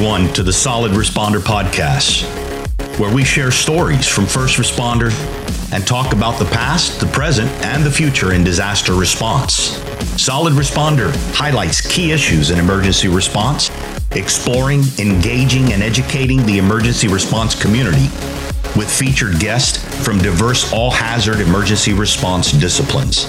Everyone, to the Solid Responder Podcast, where we share stories from first responder and talk about the past, the present, and the future in disaster response. Solid Responder highlights key issues in emergency response, exploring, engaging, and educating the emergency response community with featured guests from diverse all hazard emergency response disciplines.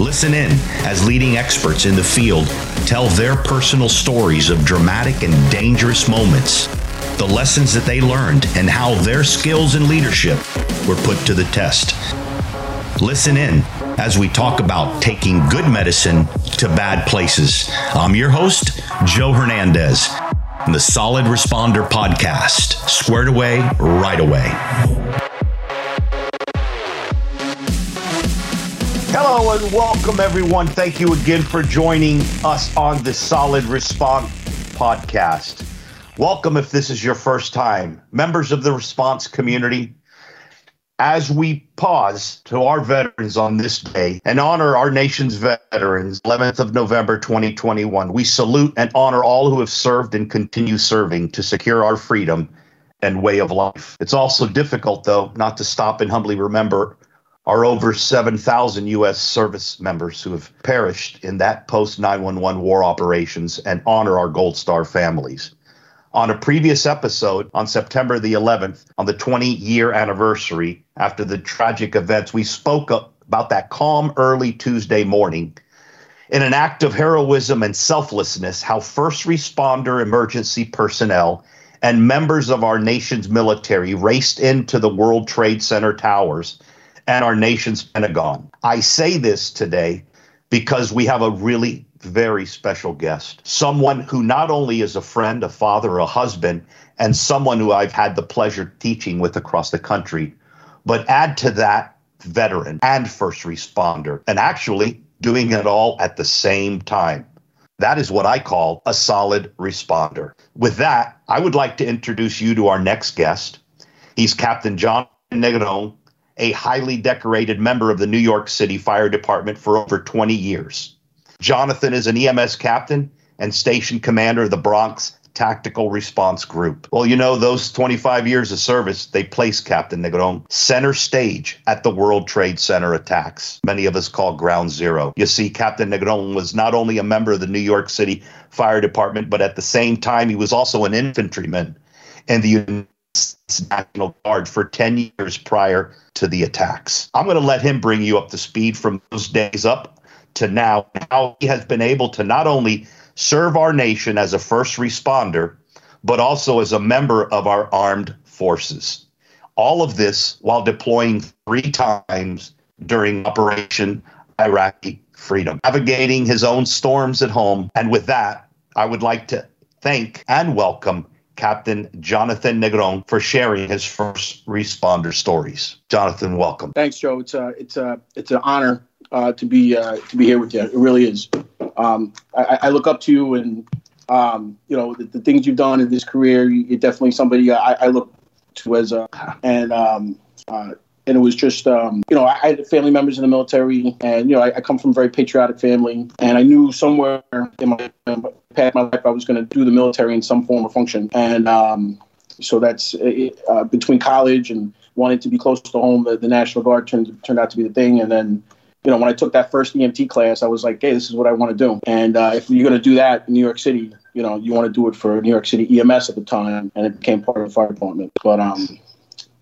Listen in as leading experts in the field tell their personal stories of dramatic and dangerous moments, the lessons that they learned, and how their skills and leadership were put to the test. Listen in as we talk about taking good medicine to bad places. I'm your host, Joe Hernandez, the Solid Responder Podcast, squared away right away. Hello and welcome, everyone. Thank you again for joining us on the Solid Response podcast. Welcome if this is your first time. Members of the response community, as we pause to our veterans on this day and honor our nation's veterans, 11th of November 2021, we salute and honor all who have served and continue serving to secure our freedom and way of life. It's also difficult, though, not to stop and humbly remember are over 7,000 U.S. service members who have perished in that post 911 war operations and honor our Gold Star families. On a previous episode on September the 11th, on the 20 year anniversary after the tragic events, we spoke about that calm early Tuesday morning. In an act of heroism and selflessness, how first responder emergency personnel and members of our nation's military raced into the World Trade Center towers and our nation's Pentagon. I say this today because we have a really very special guest, someone who not only is a friend, a father, a husband, and someone who I've had the pleasure teaching with across the country, but add to that, veteran and first responder, and actually doing it all at the same time. That is what I call a solid responder. With that, I would like to introduce you to our next guest. He's Captain John Negron, a highly decorated member of the New York City Fire Department for over 20 years. Jonathan is an EMS captain and station commander of the Bronx Tactical Response Group. Well, you know, those 25 years of service, they placed Captain Negron center stage at the World Trade Center attacks, many of us call Ground Zero. You see, Captain Negron was not only a member of the New York City Fire Department, but at the same time, he was also an infantryman in the National Guard for 10 years prior to the attacks. I'm going to let him bring you up to speed from those days up to now, how he has been able to not only serve our nation as a first responder, but also as a member of our armed forces. All of this while deploying three times during Operation Iraqi Freedom, navigating his own storms at home. And with that, I would like to thank and welcome Captain Jonathan Negron for sharing his first responder stories. Jonathan, welcome. Thanks, Joe. It's a it's a it's an honor uh, to be uh, to be here with you. It really is. Um, I, I, look up to you, and um, you know the, the, things you've done in this career. You're definitely somebody I, I look to as a and um, uh, and it was just um, you know I had family members in the military, and you know I, I, come from a very patriotic family, and I knew somewhere in my past my life I was going to do the military in some form or function, and um, so that's uh, between college and wanting to be close to home. The, the National Guard turned turned out to be the thing, and then you know, when I took that first EMT class, I was like, hey, this is what I want to do. And uh, if you're going to do that in New York City, you know, you want to do it for New York City EMS at the time, and it became part of the fire department. But um,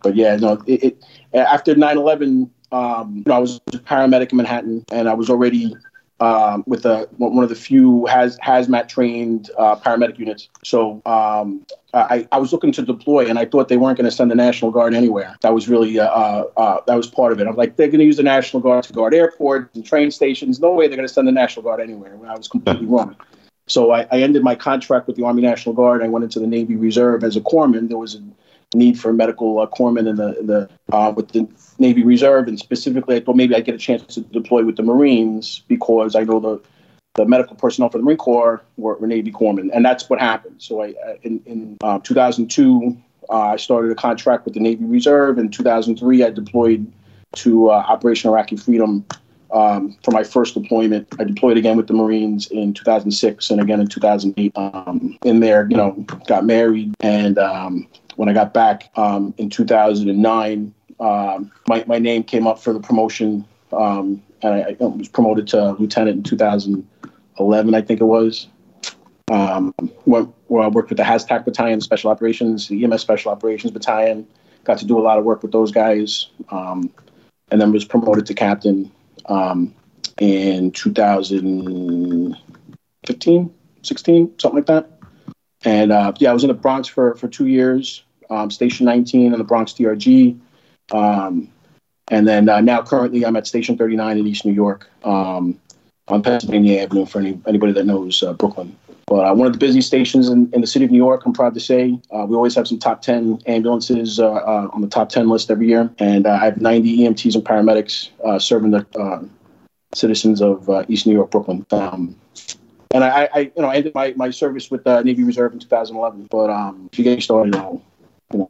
but yeah, no, it, it after 9/11, um, you know, I was a paramedic in Manhattan, and I was already um, with a, one of the few has hazmat trained uh, paramedic units. So um, I, I was looking to deploy, and I thought they weren't going to send the National Guard anywhere. That was really uh, uh, that was part of it. I'm like, they're going to use the National Guard to guard airports and train stations. No way they're going to send the National Guard anywhere. I was completely wrong. So I, I ended my contract with the Army National Guard. I went into the Navy Reserve as a corpsman. There was a need for medical uh, corpsmen in the, the uh, with the Navy Reserve, and specifically, I thought maybe I'd get a chance to deploy with the Marines because I know the the medical personnel for the Marine Corps were, were Navy corpsmen, and that's what happened. So I, in, in uh, 2002, uh, I started a contract with the Navy Reserve. In 2003, I deployed to uh, Operation Iraqi Freedom um, for my first deployment. I deployed again with the Marines in 2006 and again in 2008. Um, in there, you know, got married. And um, when I got back um, in 2009, um, my, my name came up for the promotion. Um, and I, I, was promoted to lieutenant in 2011, I think it was. Um, went, where I worked with the HazTac Battalion, Special Operations, the EMS Special Operations Battalion. Got to do a lot of work with those guys. and then was promoted to captain um, in 2015, 16, something like that. And uh, yeah, I was in the Bronx for, for two years, um, Station 19 in the Bronx TRG. Um, and then uh, now currently I'm at Station 39 in East New York um, on Pennsylvania Avenue for any, anybody that knows uh, Brooklyn. But uh, one of the busiest stations in, in, the city of New York, I'm proud to say. Uh, we always have some top 10 ambulances uh, uh on the top 10 list every year. And I have 90 EMTs and paramedics serving the citizens of East New York, Brooklyn. Um, and I, I, you know, ended my, my service with the Navy Reserve in 2011. But um, if you get started, know, you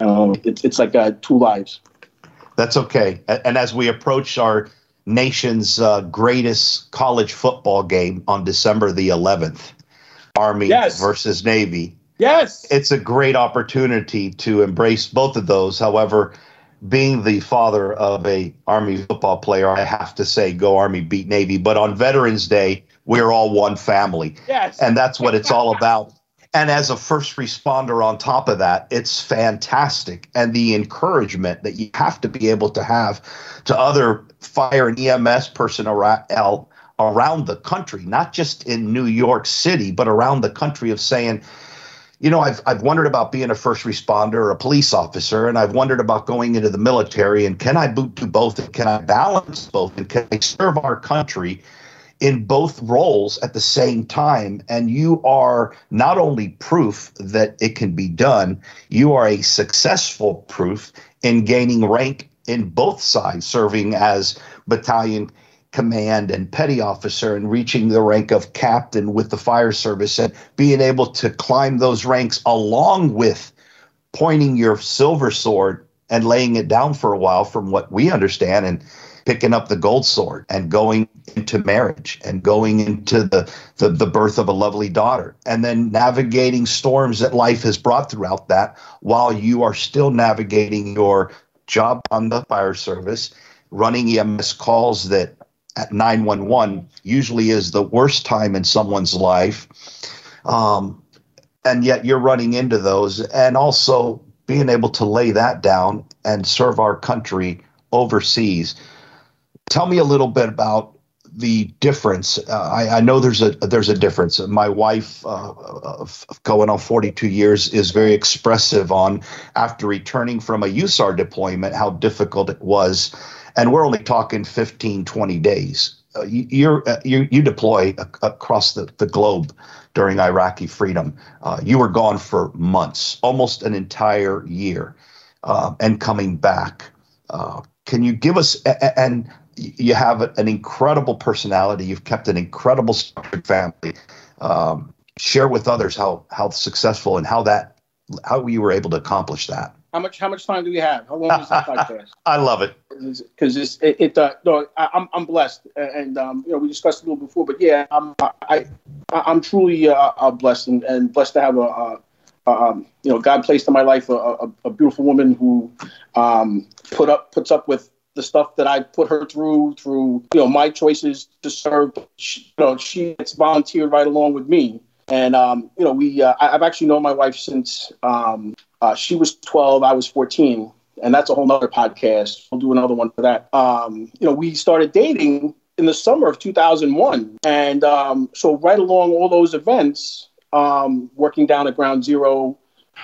know it's, it's like two lives. That's okay. And as we approach our nation's uh, greatest college football game on December the 11th, Army yes. versus Navy. Yes. It's a great opportunity to embrace both of those. However, being the father of a Army football player, I have to say go Army beat Navy. But on Veterans Day, we're all one family. Yes. And that's what it's all about. And as a first responder on top of that, it's fantastic. And the encouragement that you have to be able to have to other fire and EMS personnel around the country, not just in New York City, but around the country of saying, you know, I've, I've wondered about being a first responder or a police officer, and I've wondered about going into the military, and can I boot do both? And can I balance both? And can I serve our country in both roles at the same time? And you are not only proof that it can be done, you are a successful proof in gaining rank in both sides, serving as battalion command and petty officer and reaching the rank of captain with the fire service and being able to climb those ranks along with pointing your silver sword and laying it down for a while from what we understand and picking up the gold sword and going into marriage and going into the, the, the birth of a lovely daughter and then navigating storms that life has brought throughout that while you are still navigating your job on the fire service running EMS calls that at 911 usually is the worst time in someone's life. Um, and yet you're running into those and also being able to lay that down and serve our country overseas. Tell me a little bit about the difference. Uh, I, I, know there's a there's a difference. My wife, uh, going on 42 years, is very expressive on after returning from a USAR deployment how difficult it was and we're only talking 15, 20 days. Uh, you, uh, you, you deploy across the, the globe during Iraqi freedom. Uh, you were gone for months, almost an entire year, uh, and coming back. Can you give us, and you have an incredible personality, you've kept an incredible family. Um, share with others how, how successful and how that, how you were able to accomplish that. How much how much time do we have? How long is this podcast? I love it because it's it. it uh, no, I, am I'm, I'm blessed, and um, you know we discussed a little before, but yeah, I'm I, I am truly uh, uh, blessed and, and blessed to have a, a, a, um, you know God placed in my life a, a, a beautiful woman who um, put up puts up with the stuff that I put her through through you know my choices to serve. She, you know she gets volunteered right along with me. And um, you know, we uh, I've actually known my wife since um, uh, she was 12, I was 14, and that's a whole nother podcast. We'll do another one for that. Um, you know, we started dating in the summer of 2001, and um, so right along all those events, um, working down at Ground Zero,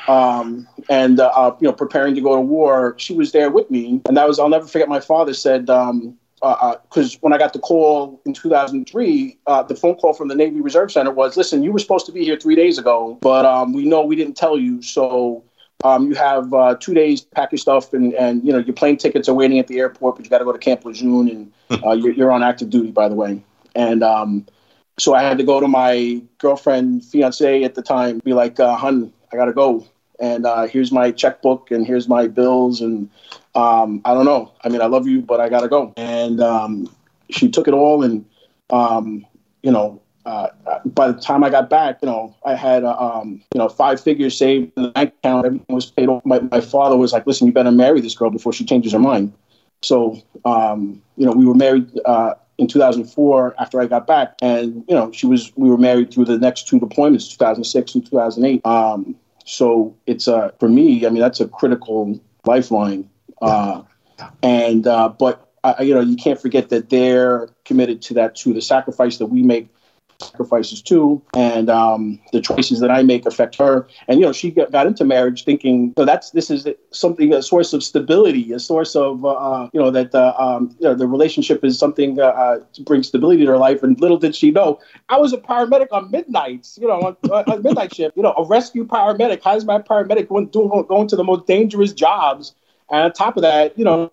um, and uh, uh, you know, preparing to go to war, she was there with me, and that was I'll never forget. My father said. Um, because uh, uh when I got the call in 2003, uh, the phone call from the Navy Reserve Center was, "Listen, you were supposed to be here three days ago, but um, we know we didn't tell you, so um, you have uh, two days to pack your stuff, and, and you know your plane tickets are waiting at the airport, but you got to go to Camp Lejeune, and uh, you're, you're, on active duty, by the way. And um, so I had to go to my girlfriend, fiance at the time, be like, uh, "Hun, I got to go, and uh, here's my checkbook, and here's my bills, and um, I don't know. I mean, I love you, but I got to go." And um, she took it all, and um, you know, uh, by the time I got back, you know, I had uh, um, you know five figures saved in the bank account. Everything was paid off. My, my father was like, "Listen, you better marry this girl before she changes her mind." So, um, you know, we were married uh, in 2004 after I got back, and you know, she was. We were married through the next two deployments, 2006 and 2008. Um, so it's uh, for me. I mean, that's a critical lifeline. Uh, and uh, but I, you know, you can't forget that they're committed to that too. The sacrifice that we make sacrifices too, and um, the choices that I make affect her. And you know, she got, got into marriage thinking, so that's this is something a source of stability, a source of uh, uh you know that uh, um, you know, the relationship is something uh, uh, to bring stability to her life. And little did she know, I was a paramedic on midnights, you know, on, on midnight shift, you know, a rescue paramedic. How's my paramedic going, doing, going to the most dangerous jobs? And on top of that, you know,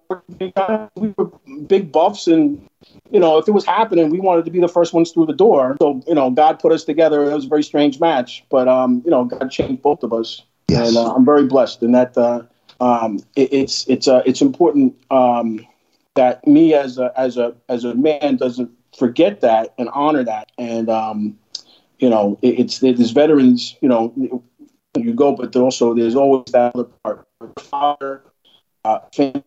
we were big buffs and you know, if it was happening, we wanted to be the first ones through the door. So, you know, God put us together. It was a very strange match, but, um, you know, God changed both of us. Yes. And uh, I'm very blessed in that uh, um, it, it's it's uh, it's important um, that me as a as a as a man doesn't forget that and honor that. And um, you know, it, it's there's veterans. You know, you go, but also there's always that other part. Father, uh, family,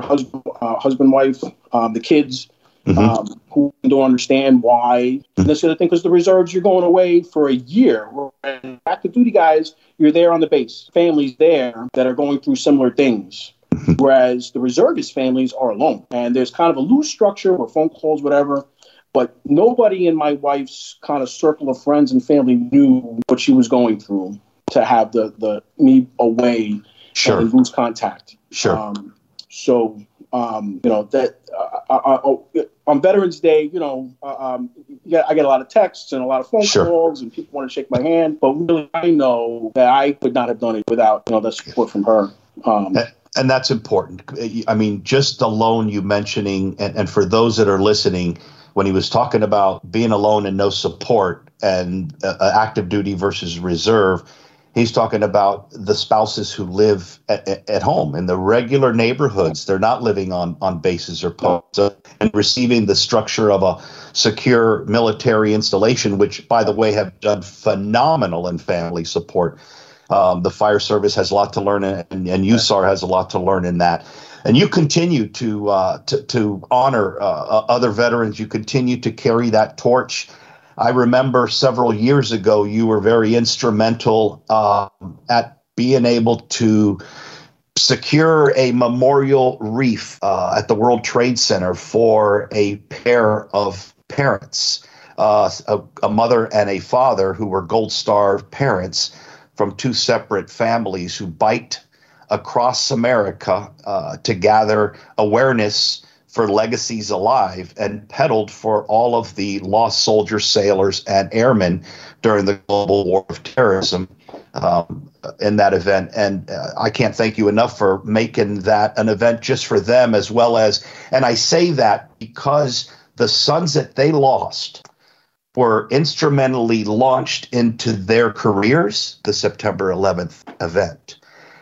husband, uh, husband, wife, um, the kids mm-hmm. um, who don't understand why mm-hmm. this sort of thing. Because the reserves, you're going away for a year. And active duty guys, you're there on the base. Families there that are going through similar things. Mm-hmm. Whereas the reservist families are alone. And there's kind of a loose structure or phone calls, whatever. But nobody in my wife's kind of circle of friends and family knew what she was going through to have the, the me away sure. and lose contact. Sure. Um, so um, you know that uh, I, I, oh, on Veterans Day, you know, uh, um, yeah, I get a lot of texts and a lot of phone sure. calls, and people want to shake my hand. But really, I know that I could not have done it without you know the support from her. Um, and that's important. I mean, just alone you mentioning, and, and for those that are listening, when he was talking about being alone and no support and uh, active duty versus reserve, He's talking about the spouses who live at, at, home in the regular neighborhoods. They're not living on, on bases or posts and receiving the structure of a secure military installation, which, by the way, have done phenomenal in family support. Um, the fire service has a lot to learn, and, and USAR has a lot to learn in that. And you continue to uh, to, to honor uh, other veterans. You continue to carry that torch I remember several years ago, you were very instrumental uh, at being able to secure a memorial wreath uh, at the World Trade Center for a pair of parents, uh, a, a, mother and a father who were Gold Star parents from two separate families who biked across America uh, to gather awareness for Legacies Alive and pedaled for all of the lost soldiers, sailors, and airmen during the global war of terrorism um, in that event. And uh, I can't thank you enough for making that an event just for them, as well as, and I say that because the sons that they lost were instrumentally launched into their careers, the September 11th event.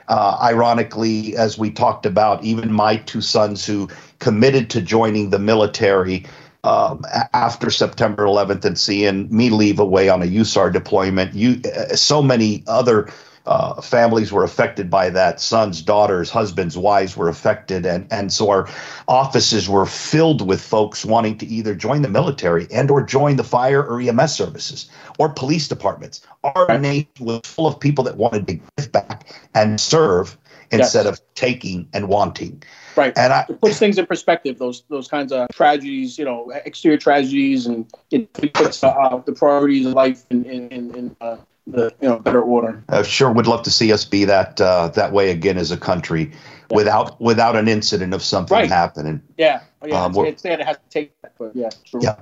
Uh, ironically, as we talked about, even my two sons who committed to joining the military um, after September 11th and seeing me leave away on a USAR deployment. You, uh, so many other uh, families were affected by that. Sons, daughters, husbands, wives were affected, and and so our offices were filled with folks wanting to either join the military and or join the fire or EMS services or police departments. Our nation was full of people that wanted to give back and serve instead yes. of taking and wanting. Right. And I, it puts things in perspective. Those those kinds of tragedies, you know, exterior tragedies, and it puts uh, the priorities of life in in, in uh, the you know better order. I sure would love to see us be that uh, that way again as a country, yeah. without without an incident of something right. happening. Yeah. Oh, yeah. Um, it's, it has to take that, but yeah. True. Yeah.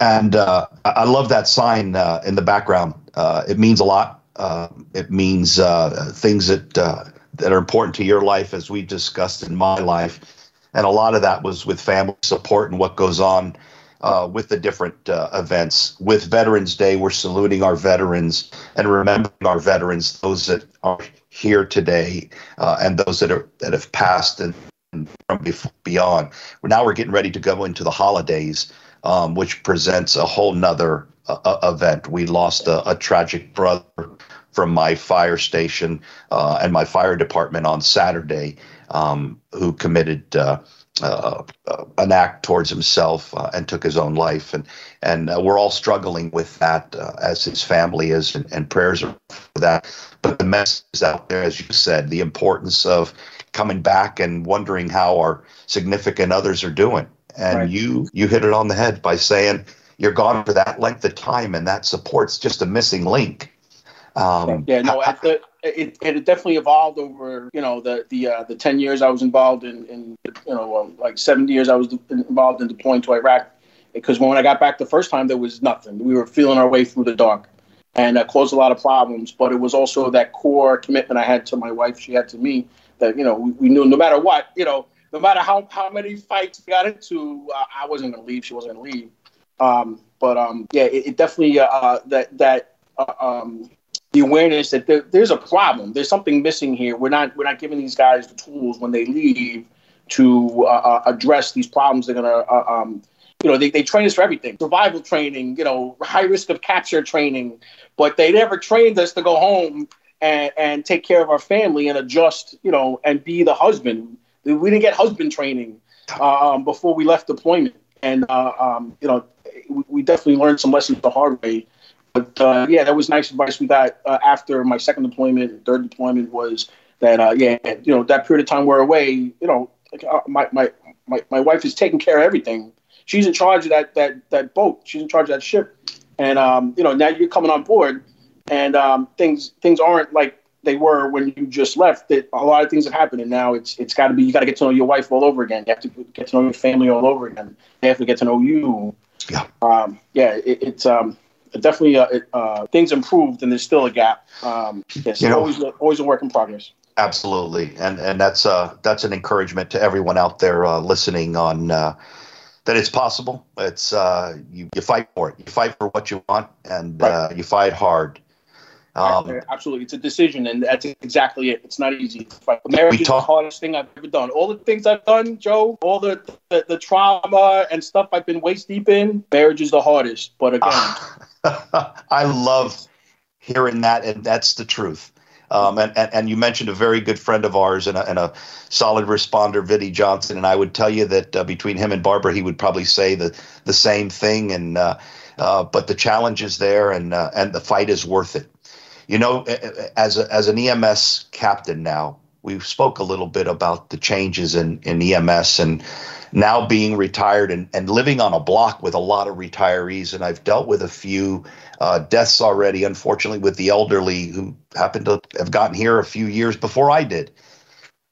And uh, I love that sign uh, in the background. Uh, it means a lot. Uh, it means things that that are important to your life, as we discussed in my life. And a lot of that was with family support and what goes on uh, with the different uh, events. With Veterans Day, we're saluting our veterans and remembering our veterans, those that are here today uh, and those that are that have passed. And from beyond. Now we're getting ready to go into the holidays, um, which presents a whole nother uh, event. We lost a, a, tragic brother from my fire station uh, and my fire department on Saturday, um, who committed uh, uh, uh, an act towards himself and took his own life, and and we're all struggling with that as his family is, and, and prayers are for that. But the message is out there, as you said, the importance of coming back and wondering how our significant others are doing. And right. you you hit it on the head by saying you're gone for that length of time, and that support's just a missing link. Um, yeah, no, the, it, it definitely evolved over you know the the uh, the ten years I was involved in, in you know um, like seventy years I was involved in deploying to Iraq. Because when I got back the first time, there was nothing. We were feeling our way through the dark, and that caused a lot of problems. But it was also that core commitment I had to my wife, she had to me, that you know we, we knew no matter what, you know, no matter how how many fights we got into, uh, I wasn't going to leave. She wasn't going to leave. Um, but um, yeah, it, it definitely uh, that that uh, um, the awareness that there, there's a problem. There's something missing here. We're not we're not giving these guys the tools when they leave to uh, uh address these problems. They're gonna uh, um, you know, they, they train us for everything survival training, you know, high risk of capture training, but they never trained us to go home and, and take care of our family and adjust, you know, and be the husband. We didn't get husband training um, before we left deployment. And, uh, um, you know, we definitely learned some lessons the hard way. But uh, yeah, that was nice advice we got uh, after my second deployment, third deployment was that uh, yeah, you know that period of time we're away, you know, uh, my, my my my wife is taking care of everything. She's in charge of that that that boat. She's in charge of that ship, and um, you know now you're coming on board, and um, things things aren't like they were when you just left. That a lot of things have happened, and now it's it's got to be you got to get to know your wife all over again. You have to get to know your family all over again. They have to get to know you. Yeah. Um, yeah. It, it's um, definitely uh, it, uh, things improved, and there's still a gap. Um, yes, you know, always always a work in progress. Absolutely, and and that's uh that's an encouragement to everyone out there uh, listening on. Uh, that it's possible. It's uh, you, you fight for it. You fight for what you want, and right. uh, you fight hard. Um, Absolutely, it's a decision, and that's exactly it. It's not easy. Marriage is talk- the hardest thing I've ever done. All the things I've done, Joe, all the, the, the trauma and stuff I've been waist deep in, marriage is the hardest. But again, I love hearing that, and that's the truth. Um, and, and, and you mentioned a very good friend of ours and a, and a solid responder, Vinny Johnson, and I would tell you that uh, between him and Barbara, he would probably say the the same thing. And uh, uh, but the challenge is there, and uh, and the fight is worth it. You know, as a, as an EMS captain now, we spoke a little bit about the changes in, in EMS and now being retired and, and living on a block with a lot of retirees. And I've dealt with a few uh, deaths already, unfortunately, with the elderly who happened to have gotten here a few years before I did.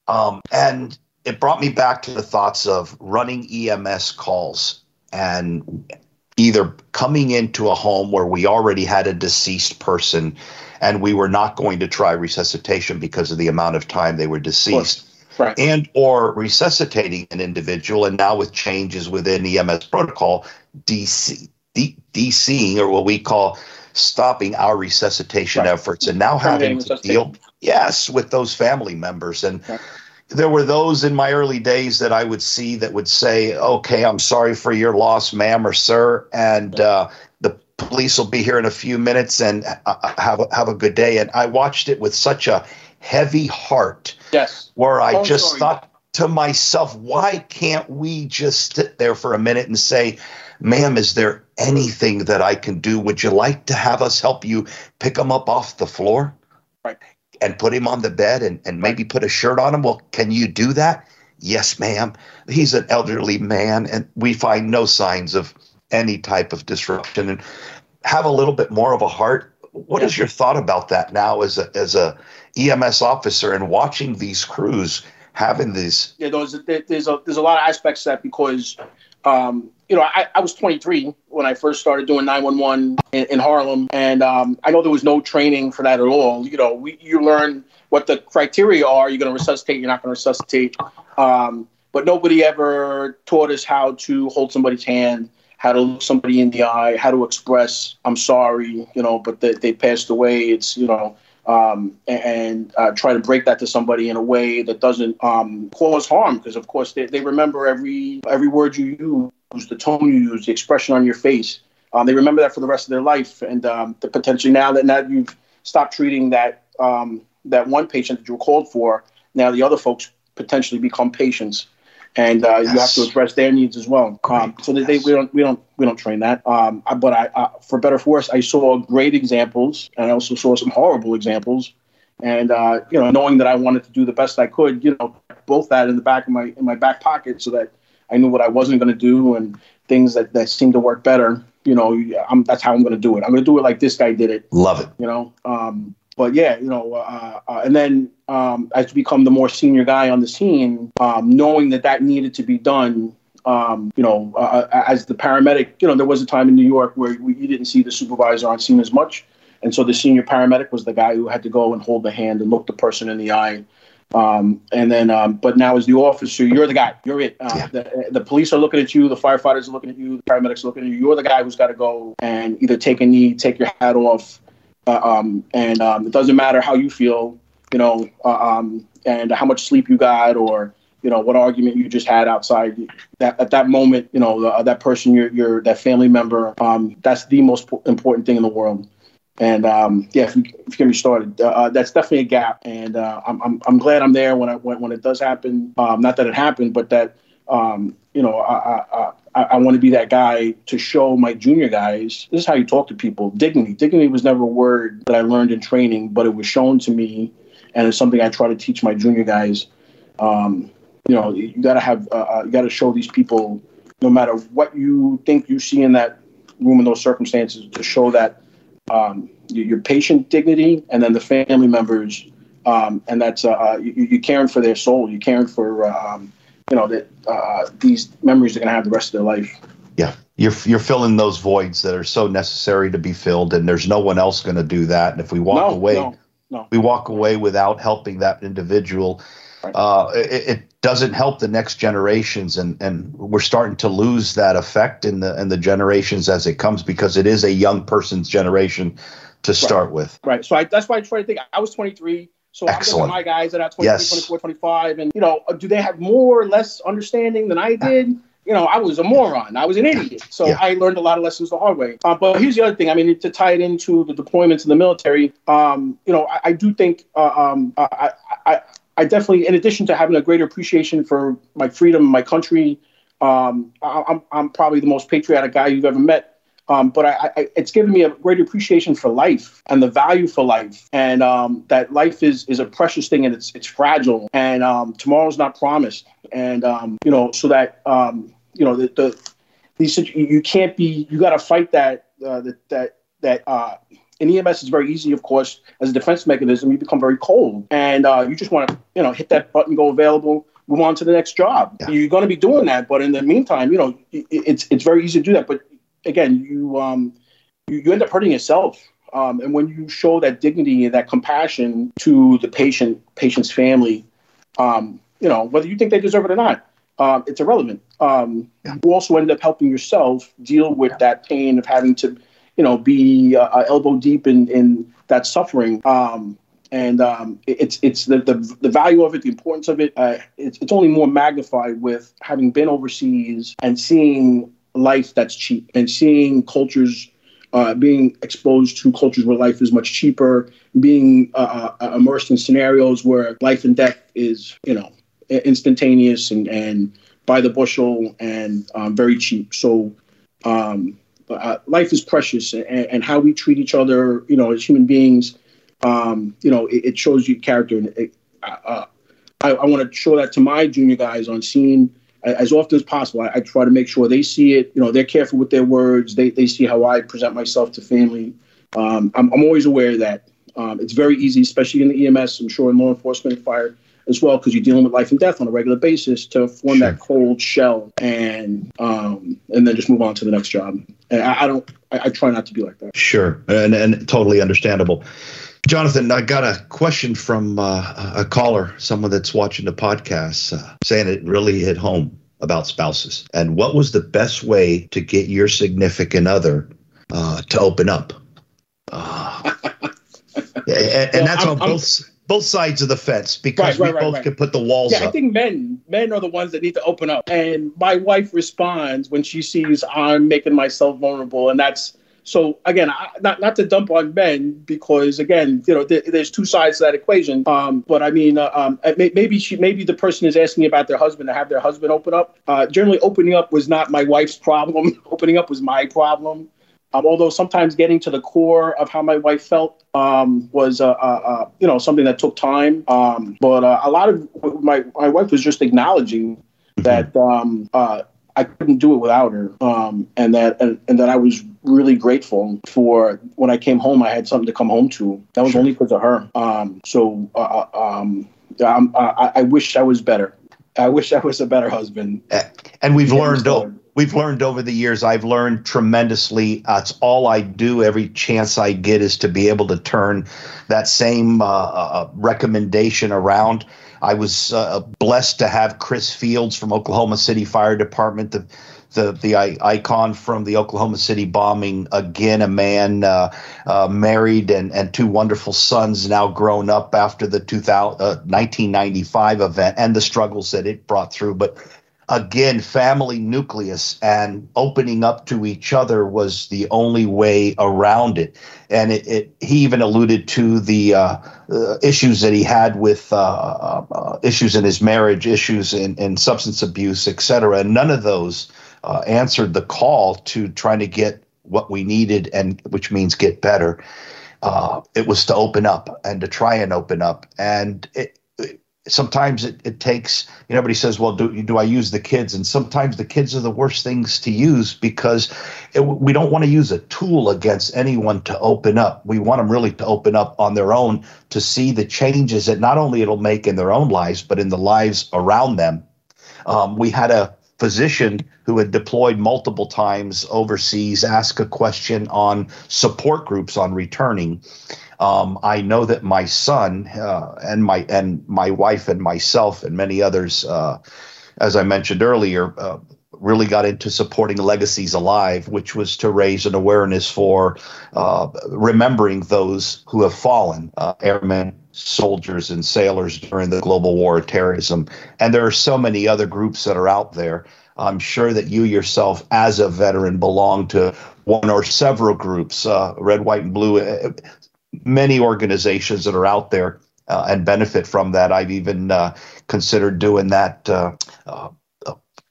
Um, and it brought me back to the thoughts of running EMS calls and either coming into a home where we already had a deceased person and we were not going to try resuscitation because of the amount of time they were deceased. Right. And or resuscitating an individual, and now with changes within EMS protocol, DC, D, DCing or what we call stopping our resuscitation right. efforts, and now having to deal, yes, with those family members. And right. there were those in my early days that I would see that would say, "Okay, I'm sorry for your loss, ma'am or sir," and uh, police will be here in a few minutes and uh, uh, have a, have a good day. And I watched it with such a heavy heart. Yes. Where I oh, just sorry. thought to myself, why can't we just sit there for a minute and say, ma'am, is there anything that I can do? Would you like to have us help you pick him up off the floor? Right. And put him on the bed and, and maybe put a shirt on him? Well, can you do that? Yes, ma'am. He's an elderly man, and we find no signs of any type of disruption and have a little bit more of a heart. What is your thought about that now as a as a EMS officer and watching these crews having these? Yeah, there's there's a there's a lot of aspects to that because um, you know I, I was 23 when I first started doing 911 in, in Harlem, and um, I know there was no training for that at all. You know, we you learn what the criteria are. You're going to resuscitate. You're not going to resuscitate. Um, but nobody ever taught us how to hold somebody's hand how to look somebody in the eye, how to express, I'm sorry, you know, but they, they passed away. It's, you know, um, and uh, try to break that to somebody in a way that doesn't um, cause harm. Because of course they, they remember every every word you use, the tone you use, the expression on your face. Um, they remember that for the rest of their life, and um, the potentially now that now you've stopped treating that um, that one patient that you were called for, now the other folks potentially become patients and uh, yes. you have to address their needs as well. Um, so they, yes. we don't we don't we don't train that. Um, but I, uh, for better for worse, I saw great examples, and I also saw some horrible examples. And uh, you know, knowing that I wanted to do the best I could, you know, both that in the back of my in my back pocket, so that I knew what I wasn't going to do and things that that seemed to work better. You know, I'm, that's how I'm going to do it. I'm going to do it like this guy did it. Love it. You know, um, but yeah, you know, uh, uh, and then um, as you become the more senior guy on the scene, um, knowing that that needed to be done, um, you know, uh, uh, as the paramedic, you know, there was a time in New York where we, you didn't see the supervisor on scene as much. And so the senior paramedic was the guy who had to go and hold the hand and look the person in the eye. Um, and then, um, but now as the officer, you're the guy. You're it. Uh, yeah. the, the police are looking at you. The firefighters are looking at you. The paramedics are looking at you. You're the guy who's got to go and either take a knee, take your hat off, uh, um, and um, it doesn't matter how you feel, you know, uh, um, and how much sleep you got, or you know what argument you just had outside. That at that moment, you know, uh, that person, your your that family member, um, that's the most important thing in the world. And um, yeah, if you, if you get me started, uh, uh, that's definitely a gap. And I'm, I'm I'm glad I'm there when I when, when it does happen. Um, not that it happened, but that um, you know, I, I, I want to be that guy to show my junior guys this is how you talk to people. Dignity. Dignity was never a word that I learned in training, but it was shown to me, and it's something I try to teach my junior guys. Um, you know, you got to have, uh, uh you got to show these people, no matter what you think you see in that room in those circumstances, to show that um, your patient dignity and then the family members, um, and that's uh, uh you, are caring for their soul, you're caring for uh, um, you know that uh, these memories are going to have the rest of their life. Yeah, you're you're filling those voids that are so necessary to be filled, and there's no one else going to do that. And if we walk no, away, no, no. we walk away without helping that individual. Right. Uh, it, it, doesn't help the next generations, and, and we're starting to lose that effect in the in the generations as it comes because it is a young person's generation to right. start with. Right. So I, that's why I try to think. I was 23. So Excellent. I'm looking at my guys that are 23, yes. 24, 25, and you know, do they have more or less understanding than I did? You know, I was a moron. I was an idiot. So yeah. I learned a lot of lessons the hard way. Uh, but here's the other thing. I mean, to tie it into the deployments in the military, um, you know, I, I do think uh, um, I, I, I definitely, in addition to having a greater appreciation for my freedom, my country, um, I, I'm, I'm probably the most patriotic guy you've ever met. Um, but I, I, it's given me a great appreciation for life and the value for life, and um, that life is is a precious thing and it's it's fragile, and um, tomorrow's not promised, and um, you know, so that um, you know the, the these you can't be you got to fight that uh, that that that. Uh, in EMS, it's very easy, of course, as a defense mechanism. You become very cold, and uh, you just want to, you know, hit that button, go available, move on to the next job. Yeah. You're going to be doing that, but in the meantime, you know, it's it's very easy to do that. But again, you um, you, you end up hurting yourself. Um, and when you show that dignity and that compassion to the patient, patient's family, um, you know, whether you think they deserve it or not, um, it's irrelevant. Um, yeah. You also end up helping yourself deal with yeah. that pain of having to, you know, be uh, uh elbow deep in, in that suffering. Um, and um, it's it's the, the the value of it, the importance of it. Uh, it's it's only more magnified with having been overseas and seeing life that's cheap and seeing cultures uh, being exposed to cultures where life is much cheaper, being uh, uh, immersed in scenarios where life and death is, you know, instantaneous and, and by the bushel and um, very cheap. So um, uh, life is precious, and, and, how we treat each other, you know, as human beings, um, you know, it, it, shows you character. And it, uh, I, I want to show that to my junior guys on scene as often as possible. I, I, try to make sure they see it. You know, they're careful with their words. They, they see how I present myself to family. Um, I'm, I'm always aware of that. Um, it's very easy, especially in the EMS, I'm sure in law enforcement and fire as well, because you're dealing with life and death on a regular basis to form sure. that cold shell and um, and then just move on to the next job. And I, I don't, I, I try not to be like that. Sure, and and totally understandable. Jonathan, I got a question from uh, a caller, someone that's watching the podcast, uh, saying it really hit home about spouses. And what was the best way to get your significant other uh, to open up? Uh, and, and that's I'm, on both I'm, both sides of the fence because right, right, we both right, can put the walls yeah, up. I think men men are the ones that need to open up. And my wife responds when she sees I'm making myself vulnerable, and that's so again, I, not not to dump on men because again, you know, there, there's two sides to that equation. Um, but I mean, uh, um, maybe she, maybe the person is asking about their husband to have their husband open up. Uh, generally, opening up was not my wife's problem. opening up was my problem. Um, although sometimes getting to the core of how my wife felt um, was, uh, uh, uh you know, something that took time. Um, but uh, a lot of my my wife was just acknowledging mm-hmm. that um, uh, I couldn't do it without her, um, and that and, and, that I was really grateful for when I came home. I had something to come home to. That was sure. only because of her. Um, so uh, um, I, I wish I was better. I wish I was a better husband. And we've learned we've learned over the years. I've learned tremendously. Uh, it's all I do. Every chance I get is to be able to turn that same uh, uh, recommendation around. I was uh, blessed to have Chris Fields from Oklahoma City Fire Department, the the the icon from the Oklahoma City bombing. Again, a man uh, uh, married and and two wonderful sons, now grown up after the 2000, 1995 event and the struggles that it brought through. But again, family nucleus and opening up to each other was the only way around it. And it, it he even alluded to the uh, uh, issues that he had with uh, uh, uh issues in his marriage, issues in, in substance abuse, et cetera. And none of those uh, answered the call to trying to get what we needed, and which means get better. it was to open up and to try and open up. And it, sometimes it, it takes you know, everybody says well do, do i use the kids? And sometimes the kids are the worst things to use because it, we don't want to use a tool against anyone to open up. We want them really to open up on their own to see the changes that not only it'll make in their own lives but in the lives around them. Um, we had a physician who had deployed multiple times overseas ask a question on support groups on returning um, I know that my son uh, and my and my wife and myself and many others, uh, as I mentioned earlier, uh, really got into supporting Legacies Alive, which was to raise an awareness for uh, remembering those who have fallen, uh, airmen, soldiers, and sailors during the global war of terrorism. And there are so many other groups that are out there. I'm sure that you yourself, as a veteran, belong to one or several groups, uh, red, white, and blue, many organizations that are out there uh, and benefit from that. I've even uh, considered doing that uh, uh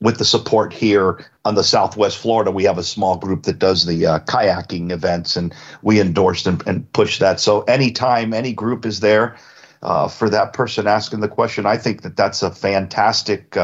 with the support here on the Southwest Florida. We have a small group that does the uh, kayaking events, and we endorsed and, and push that. So anytime any group is there for that person asking the question, I think that that's a fantastic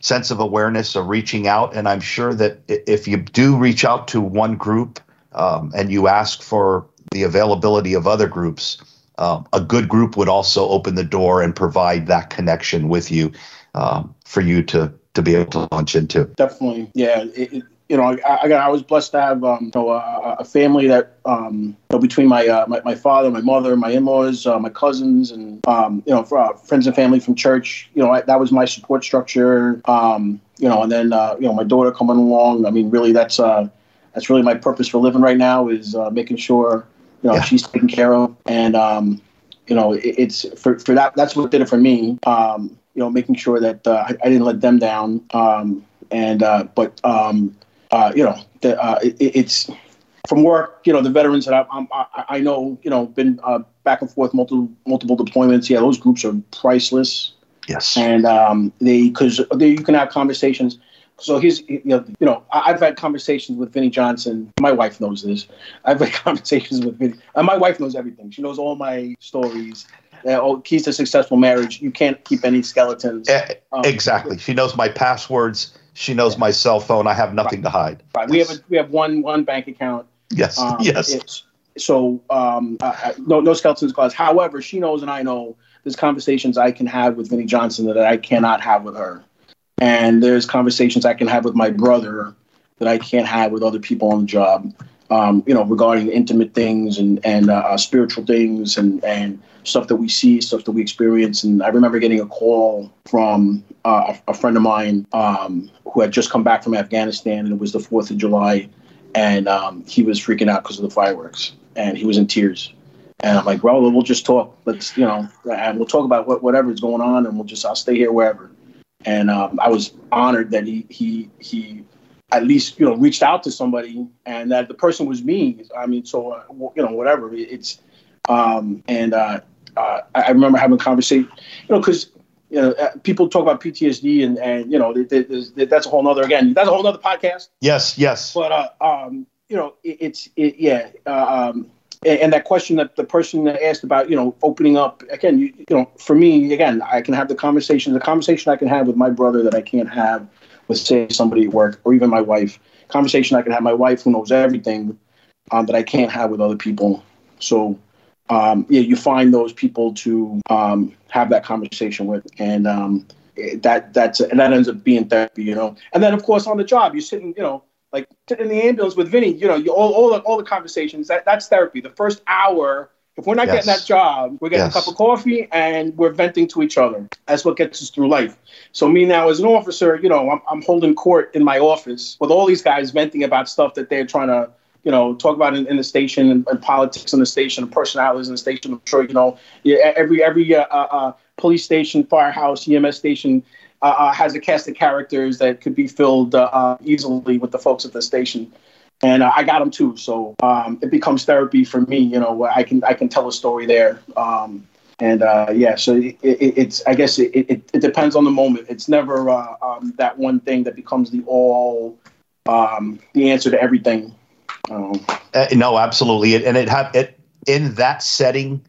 sense of awareness of reaching out. And I'm sure that if you do reach out to one group um, and you ask for the availability of other groups, um, a good group would also open the door and provide that connection with you um, for you to to be able to launch into. Definitely, yeah. It, it, you know, I, I, I, was blessed to have um, you know, a, a, family that um, you know, between my, uh, my, my father, my mother, my in-laws, uh, my cousins, and um, you know, for, uh, friends and family from church. You know, I, that was my support structure. Um, you know, and then uh, you know, my daughter coming along. I mean, really, that's uh, that's really my purpose for living right now is uh, making sure you know yeah. she's taken care of. And um, you know it, it's for, for that that's what did it for me. Um, you know making sure that uh, I, I, didn't let them down. Um, and uh, but um, uh, you know the, uh, it, it's from work you know the veterans that I, I, I know you know been uh, back and forth multiple multiple deployments. Yeah those groups are priceless. Yes. And um, they because you can have conversations so he's, you know, you know, I've had conversations with Vinnie Johnson. My wife knows this. I've had conversations with Vinnie, and my wife knows everything. She knows all my stories. Uh, oh, keys to successful marriage. You can't keep any skeletons. Um, exactly. She knows my passwords. She knows yeah. my cell phone. I have nothing right. to hide. Right. Yes. We have a, we have one one bank account. Yes. Um, yes. so um, uh, no no skeletons clause. However, she knows and I know there's conversations I can have with Vinnie Johnson that I cannot have with her and there's conversations I can have with my brother that I can't have with other people on the job. Um, you know, regarding intimate things and and uh, uh, spiritual things and and stuff that we see, stuff that we experience. And I remember getting a call from uh, a, friend of mine um, who had just come back from Afghanistan, and it was the Fourth of July, and um, he was freaking out because of the fireworks, and he was in tears. And I'm like, well, we'll just talk. Let's, you know, and we'll talk about what, whatever is going on, and we'll just, I'll stay here wherever. And um, I was honored that he he he at least you know reached out to somebody, and that the person was me. I mean, so uh, you know, whatever. It's um, and uh, uh, I remember having a conversation, you know, because you know, uh, people talk about PTSD and, and you know, that's a whole nother, again, that's a whole nother podcast. Yes, yes. But, uh, um, you know, it, it's, it, yeah. Uh, um, and that question that the person asked about, you know, opening up again, you, you know, for me, again, I can have the conversation, the conversation I can have with my brother that I can't have with, say, somebody at work or even my wife. Conversation I can have my wife who knows everything um, that I can't have with other people. So, um, yeah, you find those people to um, have that conversation with, and um, that that's and that ends up being therapy, you know. And then of course on the job, you're sitting, you know, like sitting in the ambulance with Vinny, you know, you, all all the, all the conversations that that's therapy. The first hour. If we're not yes. getting that job, we're getting yes. a cup of coffee and we're venting to each other. That's what gets us through life. So me now as an officer, you know, I'm, I'm holding court in my office with all these guys venting about stuff that they're trying to you know, talk about in, in the station and, and, politics in the station and personalities in the station. I'm sure, you know, every every uh, uh, uh, police station, firehouse, EMS station uh, uh, has a cast of characters that could be filled uh, easily with the folks at the station. And I got them too, so um, it becomes therapy for me. You know, I can I can tell a story there. Um, and yeah, so it, it, it's I guess it, it, it, depends on the moment. It's never um, that one thing that becomes the all um, the answer to everything. Um, uh, no, absolutely, and it had it in that setting.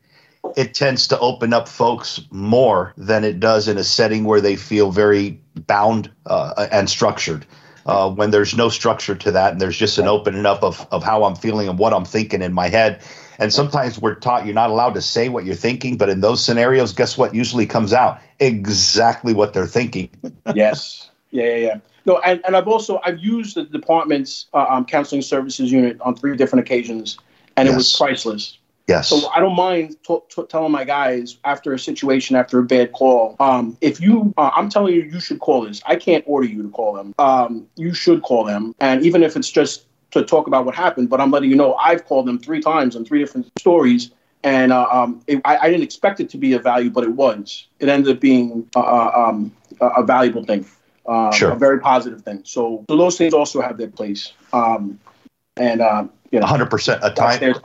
It tends to open up folks more than it does in a setting where they feel very bound uh, and structured. Uh, when there's no structure to that, and there's just an opening up of of how I'm feeling and what I'm thinking in my head. And sometimes we're taught you're not allowed to say what you're thinking, but in those scenarios, guess what usually comes out? Exactly what they're thinking. yes. Yeah, yeah, yeah. No, and, and I've also I've used the department's uh, um, counseling services unit on three different occasions, and yes. it was priceless. Yes. So I don't mind t- t- telling my guys after a situation, after a bad call, um, if you, uh, I'm telling you, you should call this. I can't order you to call them. Um, you should call them, and even if it's just to talk about what happened, but I'm letting you know I've called them three times on three different stories, and uh, um, it, I, I, didn't expect it to be a value, but it was. It ended up being uh, uh um, a valuable thing um, sure. a very positive thing. So, so those things also have their place. Um, and uh, you know, 100% a time their,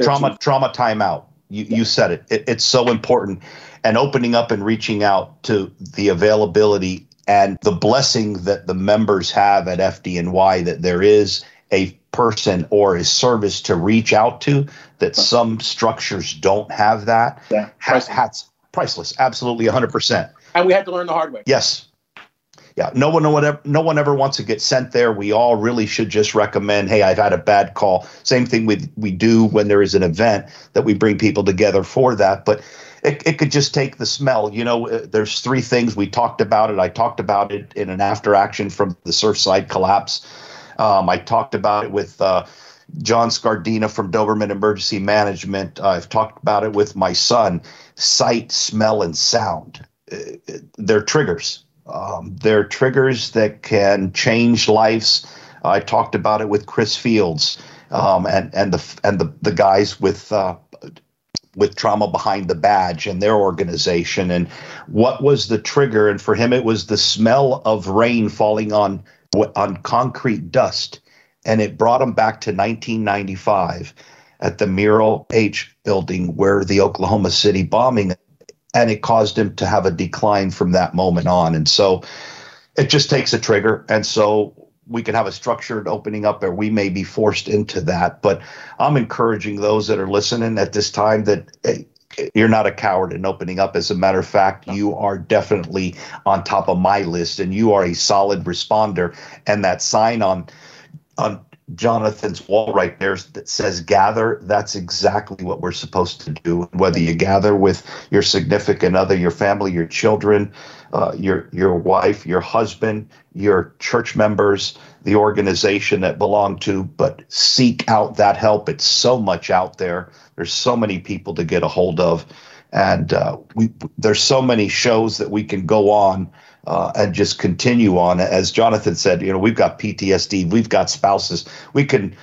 trauma too. trauma timeout. You yeah. you said it. it. It's so important, and opening up and reaching out to the availability and the blessing that the members have at FDNY that there is a person or a service to reach out to that some structures don't have that. Yeah, priceless. priceless. Absolutely, 100%. And we had to learn the hard way. Yes, yeah, no one, no one, ever, no one ever wants to get sent there. We all really should just recommend, hey, I've had a bad call. Same thing we we do when there is an event that we bring people together for that. But it, it could just take the smell. You know, uh, there's three things we talked about it. I talked about it in an after action from the Surfside collapse. Um, I talked about it with. Uh, John Scardina from Doberman Emergency Management. I've talked about it with my son. Sight, smell, and sound. Uh, they're triggers um, they're triggers that can change lives. I talked about it with Chris Fields um, and and the and the the guys with uh, with trauma behind the badge and their organization and what was the trigger and for him it was the smell of rain falling on on concrete dust and it brought him back to 1995 at the Murrah H building where the Oklahoma City bombing and it caused him to have a decline from that moment on. And so it just takes a trigger. And so we can have a structured opening up or we may be forced into that. But I'm encouraging those that are listening at this time that hey, you're not a coward in opening up. As a matter of fact, you are definitely on top of my list and you are a solid responder. And that sign on on Jonathan's wall right there that says gather, that's exactly what we're supposed to do. Whether you gather with your significant other, your family, your children, uh, your your wife, your husband, your church members, the organization that belong to, but seek out that help. It's so much out there. There's so many people to get a hold of, and uh, we there's so many shows that we can go on uh, and just continue on. As Jonathan said, you know, we've got PTSD, we've got spouses. We can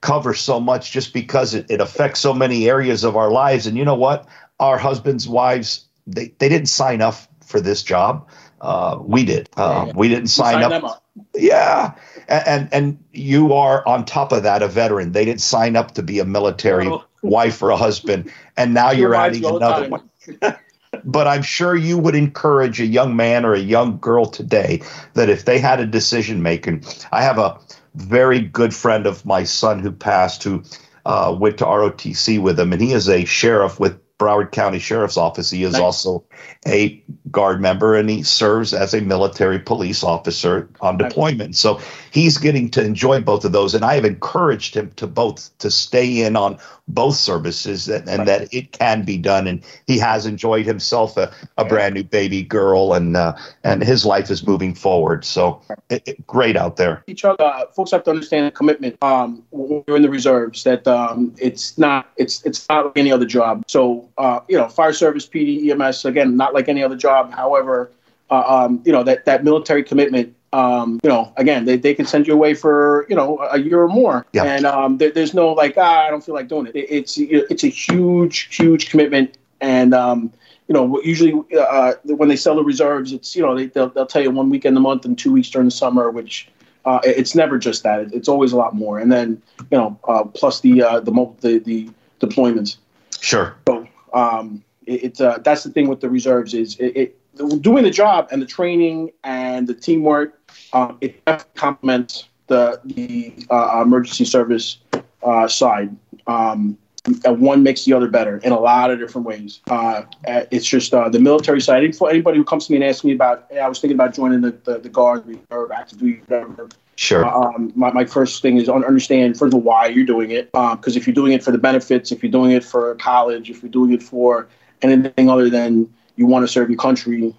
cover so much just because it, it affects so many areas of our lives. And you know what? Our husbands, wives, they, they didn't sign up for this job. Uh, we did. Uh. We didn't sign up. up. Yeah, and, and, and you are on top of that a veteran. They didn't sign up to be a military wife or a husband, and now you're adding another one. but I'm sure you would encourage a young man or a young girl today that if they had a decision making, I have a very good friend of my son who passed who uh, went to ROTC with him, and he is a sheriff with Broward County Sheriff's Office. He is nice. also a guard member and he serves as a military police officer on deployment. So he's getting to enjoy both of those. And I have encouraged him to both to stay in on both services and, and right. that it can be done. And he has enjoyed himself a, a brand new baby girl and uh, and his life is moving forward. So it, it, great out there. Each other, uh, folks have to understand the commitment um, when you're in the reserves that um, it's not it's it's not like any other job. So uh, you know, fire service, PD, EMS, again, not like any other job. However, uh, um, you know that that military commitment um, you know, again, they, they can send you away for, you know, a year or more. Yeah. And um, there, there's no like, ah, I don't feel like doing it. it it's it's a huge, huge commitment. And, um, you know, usually uh, when they sell the reserves, it's, you know, they, they'll, they'll tell you one weekend a month and two weeks during the summer, which uh, it's never just that. It's always a lot more. And then, you know, uh, plus the, uh, the, the, the deployments. Sure. So um, it, it's, uh, that's the thing with the reserves is it, it doing the job and the training and the teamwork um, it complements the the uh, emergency service uh, side. Um, and one makes the other better in a lot of different ways. Uh, it's just uh, the military side. For anybody who comes to me and asks me about, hey, I was thinking about joining the, the, the Guard or active duty, whatever. Sure. Uh, um, my, my first thing is understand, first of all, why you're doing it. Because um, if you're doing it for the benefits, if you're doing it for college, if you're doing it for anything other than you want to serve your country,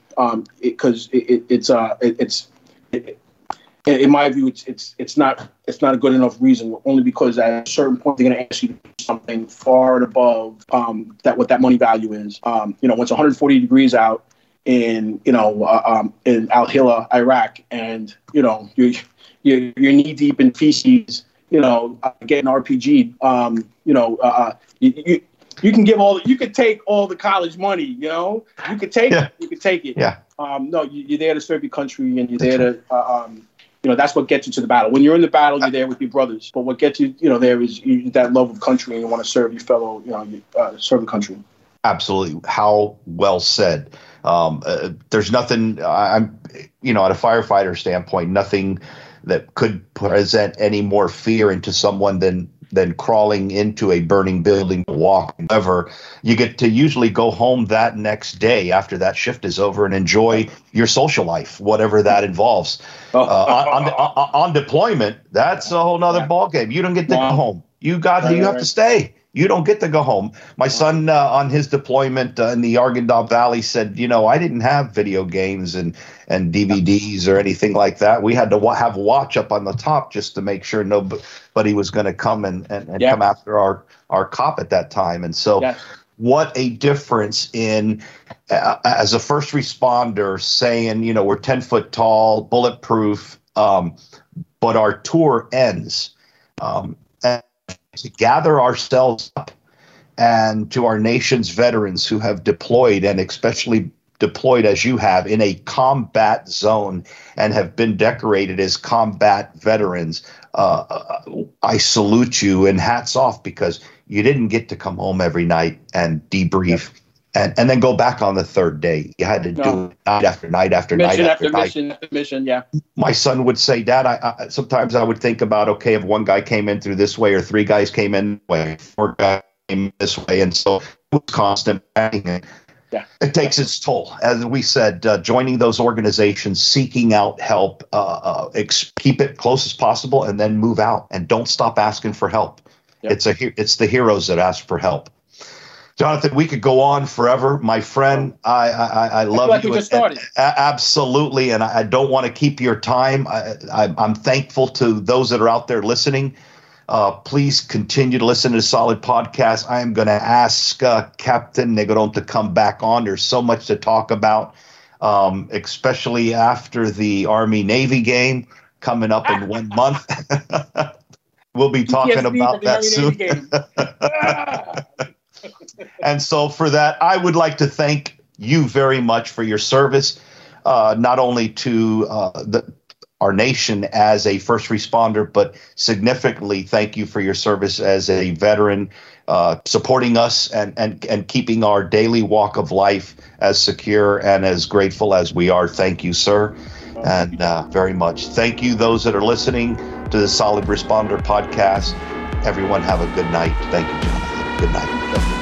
because um, it, it, it's uh, it, in my view, it's it's it's not it's not a good enough reason. Only because at a certain point they're going to ask you to do something far and above um, that what that money value is. Um, you know, when it's 140 degrees out in you know uh, um, in Al Hila, Iraq, and you know you're you're, you're knee deep in feces. You know, uh, getting RPG. Um, you know, uh, uh, you, you you can give all you could take all the college money you know you could take yeah. it you could take it yeah um, no you, are there to serve your country and you're there to uh, um, you know that's what gets you to the battle. When you're in the battle, you're there with your brothers. But what gets you, you know, there is you, that love of country, and you want to serve your fellow, you know, you, uh, serve the country. Absolutely. How well said. Um, uh, there's nothing. I'm, you know, at a firefighter standpoint, nothing that could present any more fear into someone than than crawling into a burning building to walk. However, you get to usually go home that next day after that shift is over and enjoy your social life, whatever that involves. Uh, on, on, on, deployment, that's a whole nother ballgame. You don't get to go home. You got you have to stay. You don't get to go home. My son uh, on his deployment uh, in the Arghandab Valley said, you know, I didn't have video games and and DVDs or anything like that. We had to wa- have watch up on the top just to make sure nobody was going to come and, and, and yeah. come after our our COP at that time. And so, yeah. what a difference in uh, as a first responder saying, you know, we're ten foot tall, bulletproof, um, but our tour ends. Um, to gather ourselves up and to our nation's veterans who have deployed and especially deployed as you have in a combat zone and have been decorated as combat veterans. Uh, I salute you and hats off because you didn't get to come home every night and debrief. And, and then go back on the third day. You had to no. do it night after night after mission night after, after mission after mission. Yeah. My son would say, "Dad, I, I, sometimes I would think about okay, if one guy came in through this way or three guys came in way, four guys came this way, and so it was constant banging yeah. It takes its toll. As we said, uh, joining those organizations, seeking out help, uh, uh, ex- keep it close as possible, and then move out. And don't stop asking for help. Yep. It's a it's the heroes that ask for help. Jonathan, we could go on forever, my friend. I I, I love like you. And, absolutely, and I, don't want to keep your time. I, I, I'm thankful to those that are out there listening. Uh, please continue to listen to Solid Podcast. I am going to ask uh, Captain Negron to come back on. There's so much to talk about, um, especially after the Army Navy game coming up in one month. we'll be talking about that soon. and so, for that, I would like to thank you very much for your service, uh, not only to uh, the, our nation as a first responder, but significantly thank you for your service as a veteran, uh, supporting us and, and, and keeping our daily walk of life as secure and as grateful as we are. Thank you, sir. And uh, very much. Thank you, those that are listening to the Solid Responder podcast. Everyone, have a good night. Thank you, Jonathan. Good night.